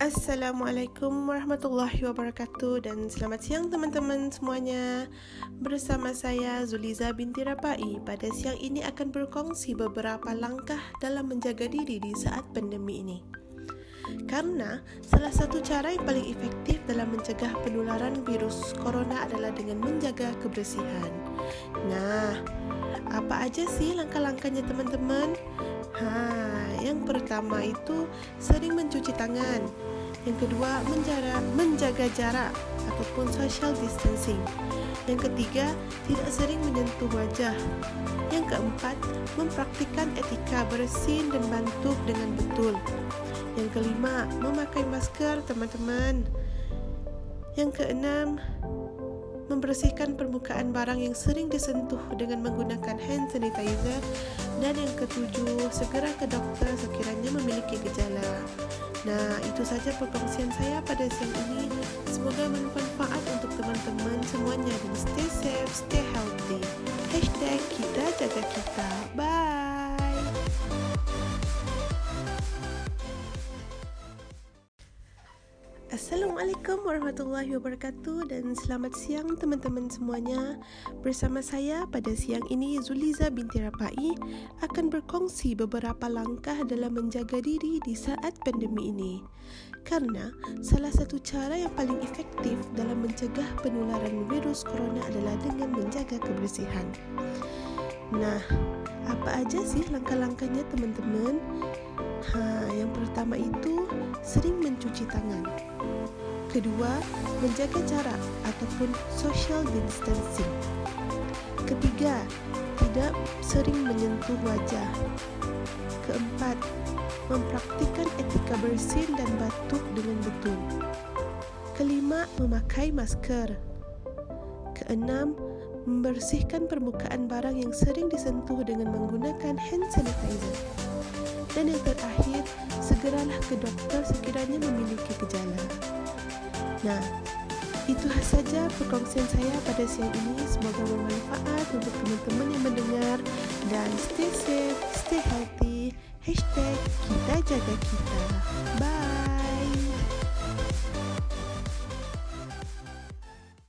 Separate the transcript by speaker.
Speaker 1: Assalamualaikum warahmatullahi wabarakatuh dan selamat siang teman-teman semuanya. Bersama saya Zuliza binti Rapai pada siang ini akan berkongsi beberapa langkah dalam menjaga diri di saat pandemi ini. Karena salah satu cara yang paling efektif dalam mencegah penularan virus corona adalah dengan menjaga kebersihan. Nah, apa aja sih langkah-langkahnya teman-teman? Ha, yang pertama itu sering mencuci tangan. Yang kedua, menjara, menjaga jarak ataupun social distancing. Yang ketiga, tidak sering menyentuh wajah. Yang keempat, mempraktikkan etika bersin dan bantuk dengan betul. Yang kelima, memakai masker, teman-teman. Yang keenam, membersihkan permukaan barang yang sering disentuh dengan menggunakan hand sanitizer dan yang ketujuh segera ke dokter sekiranya memiliki gejala. Nah, itu saja perkongsian saya pada siang ini. Semoga bermanfaat untuk teman-teman semuanya dan stay safe, stay healthy. Hashtag kita jaga kita. Bye. Assalamualaikum warahmatullahi wabarakatuh dan selamat siang teman-teman semuanya. Bersama saya pada siang ini Zuliza binti Rapai akan berkongsi beberapa langkah dalam menjaga diri di saat pandemi ini. Karena salah satu cara yang paling efektif dalam mencegah penularan virus corona adalah dengan menjaga kebersihan. Nah, apa aja sih langkah-langkahnya teman-teman? Ha, yang pertama itu sering mencuci tangan. Kedua, menjaga jarak ataupun social distancing. Ketiga, tidak sering menyentuh wajah. Keempat, mempraktikkan etika bersin dan batuk dengan betul. Kelima, memakai masker. Keenam, membersihkan permukaan barang yang sering disentuh dengan menggunakan hand sanitizer. Dan yang terakhir, segeralah ke dokter sekiranya memiliki gejala. Nah, itu saja perkongsian saya pada siang ini. Semoga bermanfaat untuk teman-teman yang mendengar. Dan stay safe, stay healthy. Hashtag kita jaga kita. Bye.